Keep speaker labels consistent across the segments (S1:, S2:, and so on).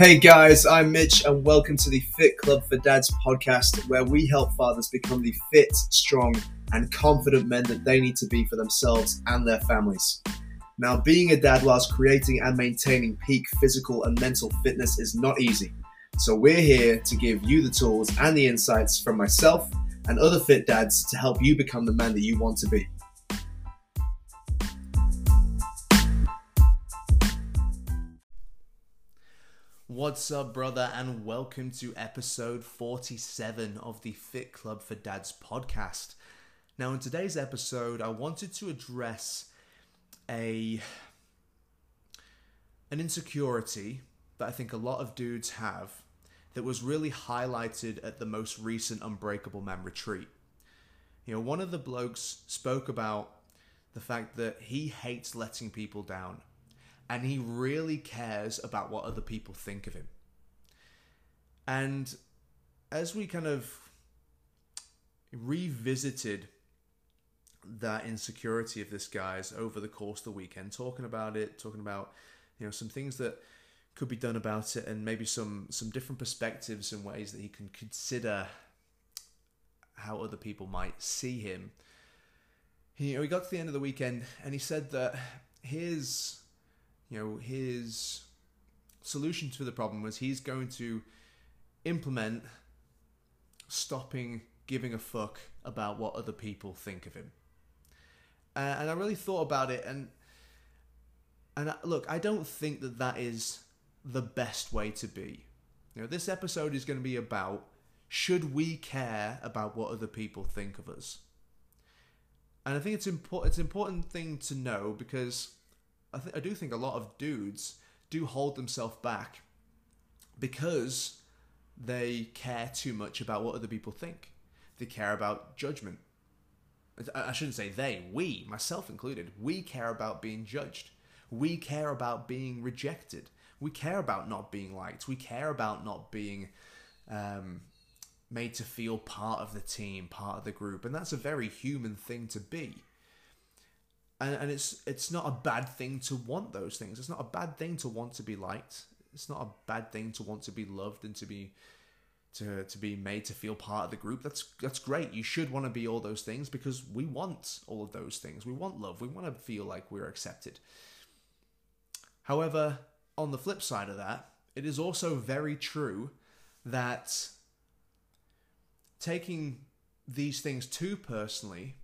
S1: Hey guys, I'm Mitch, and welcome to the Fit Club for Dads podcast, where we help fathers become the fit, strong, and confident men that they need to be for themselves and their families. Now, being a dad whilst creating and maintaining peak physical and mental fitness is not easy. So, we're here to give you the tools and the insights from myself and other fit dads to help you become the man that you want to be. What's up, brother, and welcome to episode 47 of the Fit Club for Dads podcast. Now, in today's episode, I wanted to address a an insecurity that I think a lot of dudes have that was really highlighted at the most recent Unbreakable Man retreat. You know, one of the blokes spoke about the fact that he hates letting people down and he really cares about what other people think of him. And as we kind of revisited that insecurity of this guy's over the course of the weekend, talking about it, talking about you know some things that could be done about it, and maybe some some different perspectives and ways that he can consider how other people might see him. He, you know, he got to the end of the weekend and he said that his you know, his solution to the problem was he's going to implement stopping giving a fuck about what other people think of him. Uh, and I really thought about it, and and I, look, I don't think that that is the best way to be. You know, this episode is going to be about should we care about what other people think of us. And I think it's important. It's an important thing to know because I, th- I do think a lot of dudes do hold themselves back because they care too much about what other people think. They care about judgment. I shouldn't say they, we, myself included, we care about being judged. We care about being rejected. We care about not being liked. We care about not being um, made to feel part of the team, part of the group. And that's a very human thing to be and, and it's it's not a bad thing to want those things. It's not a bad thing to want to be liked. It's not a bad thing to want to be loved and to be to to be made to feel part of the group. That's that's great. You should want to be all those things because we want all of those things. We want love. We want to feel like we're accepted. However, on the flip side of that, it is also very true that taking these things too personally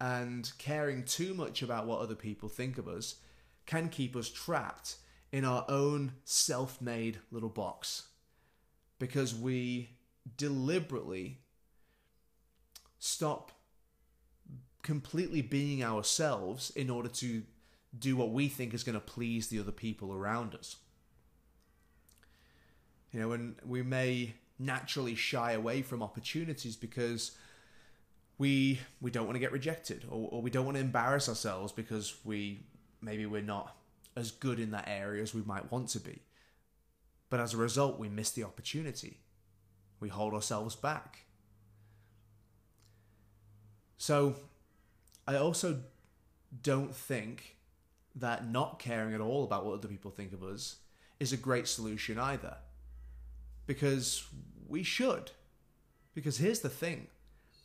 S1: and caring too much about what other people think of us can keep us trapped in our own self made little box because we deliberately stop completely being ourselves in order to do what we think is going to please the other people around us. You know, and we may naturally shy away from opportunities because we we don't want to get rejected or, or we don't want to embarrass ourselves because we maybe we're not as good in that area as we might want to be. But as a result we miss the opportunity. We hold ourselves back. So i also don't think that not caring at all about what other people think of us is a great solution either. Because we should. Because here's the thing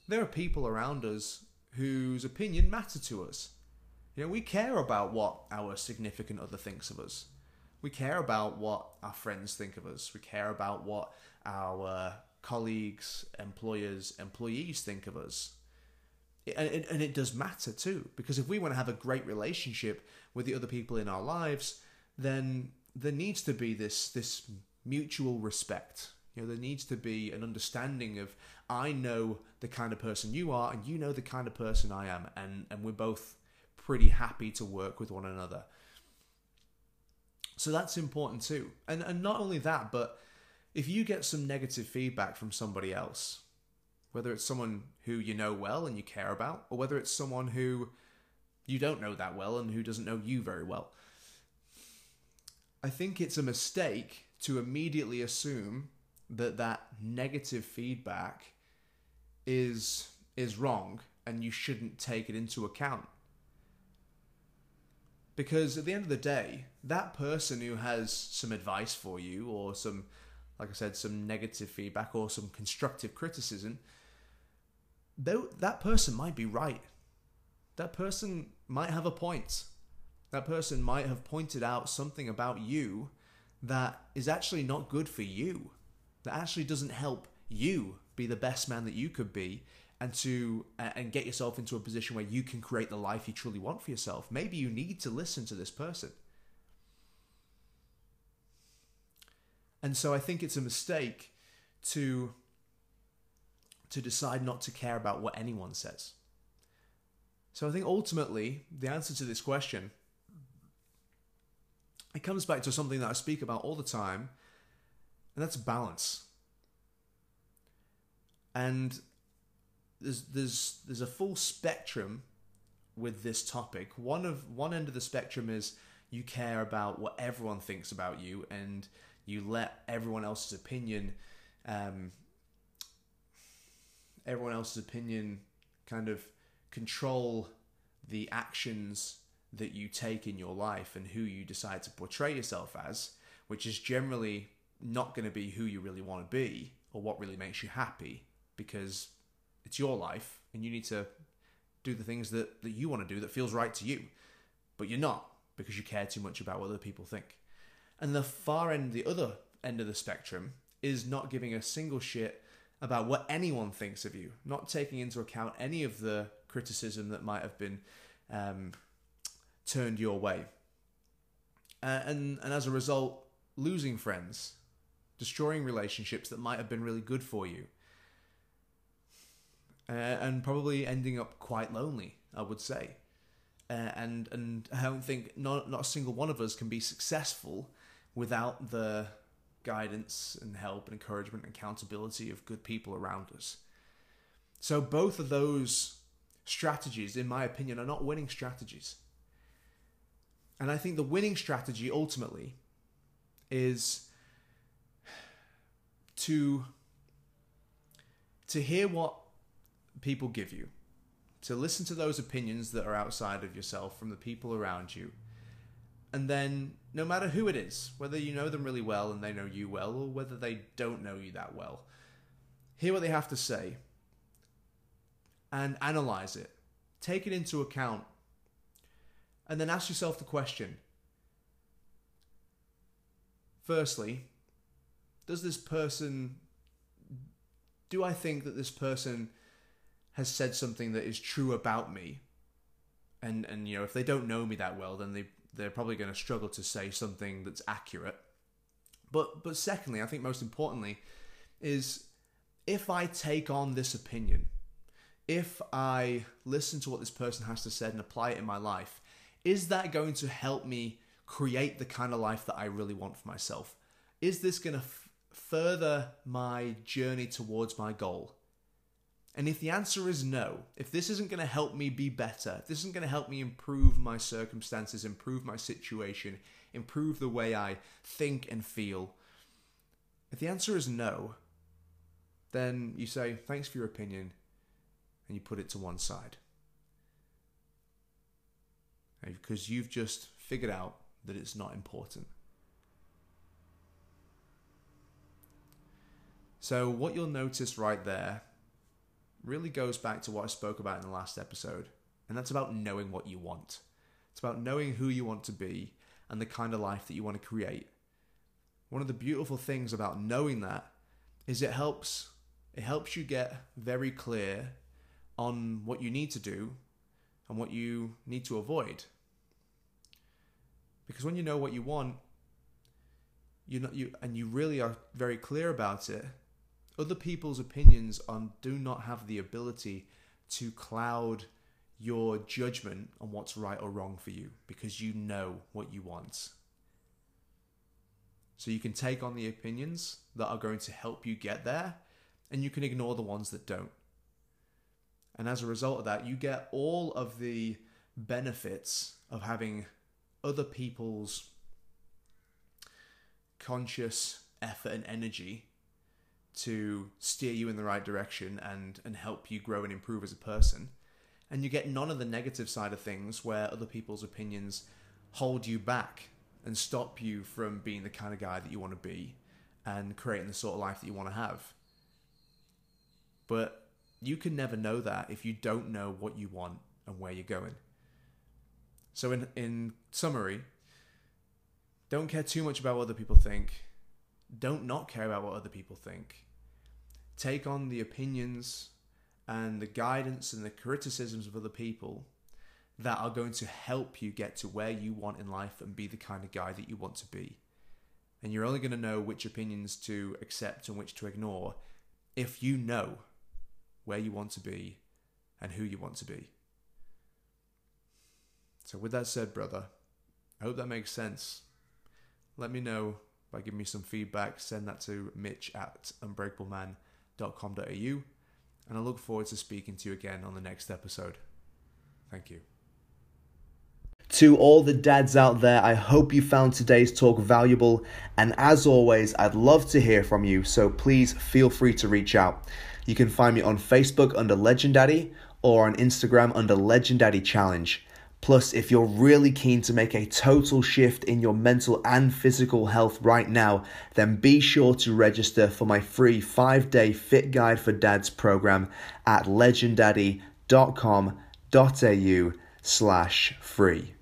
S1: there are people around us whose opinion matter to us. You know, we care about what our significant other thinks of us. We care about what our friends think of us. We care about what our colleagues, employers, employees think of us. And it, and it does matter too, because if we want to have a great relationship with the other people in our lives, then there needs to be this this mutual respect. You know, there needs to be an understanding of I know the kind of person you are, and you know the kind of person I am, and and we're both pretty happy to work with one another. So that's important too. And and not only that, but if you get some negative feedback from somebody else, whether it's someone who you know well and you care about, or whether it's someone who you don't know that well and who doesn't know you very well, I think it's a mistake to immediately assume that that negative feedback is is wrong and you shouldn't take it into account. Because at the end of the day, that person who has some advice for you or some, like I said, some negative feedback or some constructive criticism, though that person might be right. That person might have a point. That person might have pointed out something about you that is actually not good for you, that actually doesn't help you be the best man that you could be and to and get yourself into a position where you can create the life you truly want for yourself. Maybe you need to listen to this person. And so i think it's a mistake to to decide not to care about what anyone says. So i think ultimately the answer to this question it comes back to something that i speak about all the time and that's balance and there's there's there's a full spectrum with this topic. One of one end of the spectrum is you care about what everyone thinks about you, and you let everyone else's opinion, um, everyone else's opinion, kind of control the actions that you take in your life and who you decide to portray yourself as, which is generally not going to be who you really want to be or what really makes you happy because it's your life and you need to do the things that, that you want to do that feels right to you. But you're not because you care too much about what other people think. And the far end, the other end of the spectrum, is not giving a single shit about what anyone thinks of you, not taking into account any of the criticism that might have been um, turned your way. Uh, and, and as a result, losing friends, destroying relationships that might have been really good for you uh, and probably ending up quite lonely. I would say, uh, and and I don't think not not a single one of us can be successful without the guidance and help and encouragement and accountability of good people around us. So both of those strategies, in my opinion, are not winning strategies. And I think the winning strategy ultimately is to to hear what people give you, to listen to those opinions that are outside of yourself from the people around you. And then, no matter who it is, whether you know them really well and they know you well, or whether they don't know you that well, hear what they have to say and analyze it. Take it into account. And then ask yourself the question firstly, does this person, do I think that this person has said something that is true about me, and and you know if they don't know me that well, then they they're probably going to struggle to say something that's accurate. But but secondly, I think most importantly, is if I take on this opinion, if I listen to what this person has to say and apply it in my life, is that going to help me create the kind of life that I really want for myself? Is this going to further my journey towards my goal? And if the answer is no, if this isn't going to help me be better, if this isn't going to help me improve my circumstances, improve my situation, improve the way I think and feel, if the answer is no, then you say, thanks for your opinion, and you put it to one side. Because you've just figured out that it's not important. So, what you'll notice right there really goes back to what I spoke about in the last episode, and that's about knowing what you want. It's about knowing who you want to be and the kind of life that you want to create. One of the beautiful things about knowing that is it helps it helps you get very clear on what you need to do and what you need to avoid. Because when you know what you want, you you and you really are very clear about it, other people's opinions on do not have the ability to cloud your judgment on what's right or wrong for you because you know what you want. So you can take on the opinions that are going to help you get there and you can ignore the ones that don't. And as a result of that, you get all of the benefits of having other people's conscious effort and energy to steer you in the right direction and and help you grow and improve as a person and you get none of the negative side of things where other people's opinions hold you back and stop you from being the kind of guy that you want to be and creating the sort of life that you want to have. But you can never know that if you don't know what you want and where you're going. So, in, in summary, don't care too much about what other people think. Don't not care about what other people think. Take on the opinions and the guidance and the criticisms of other people that are going to help you get to where you want in life and be the kind of guy that you want to be. And you're only going to know which opinions to accept and which to ignore if you know where you want to be and who you want to be. So, with that said, brother, I hope that makes sense. Let me know by giving me some feedback. Send that to mitch at unbreakableman.com.au. And I look forward to speaking to you again on the next episode. Thank you.
S2: To all the dads out there, I hope you found today's talk valuable. And as always, I'd love to hear from you, so please feel free to reach out. You can find me on Facebook under Legend Daddy or on Instagram under Legend Daddy Challenge. Plus, if you're really keen to make a total shift in your mental and physical health right now, then be sure to register for my free five day Fit Guide for Dads program at legenddaddy.com.au slash free.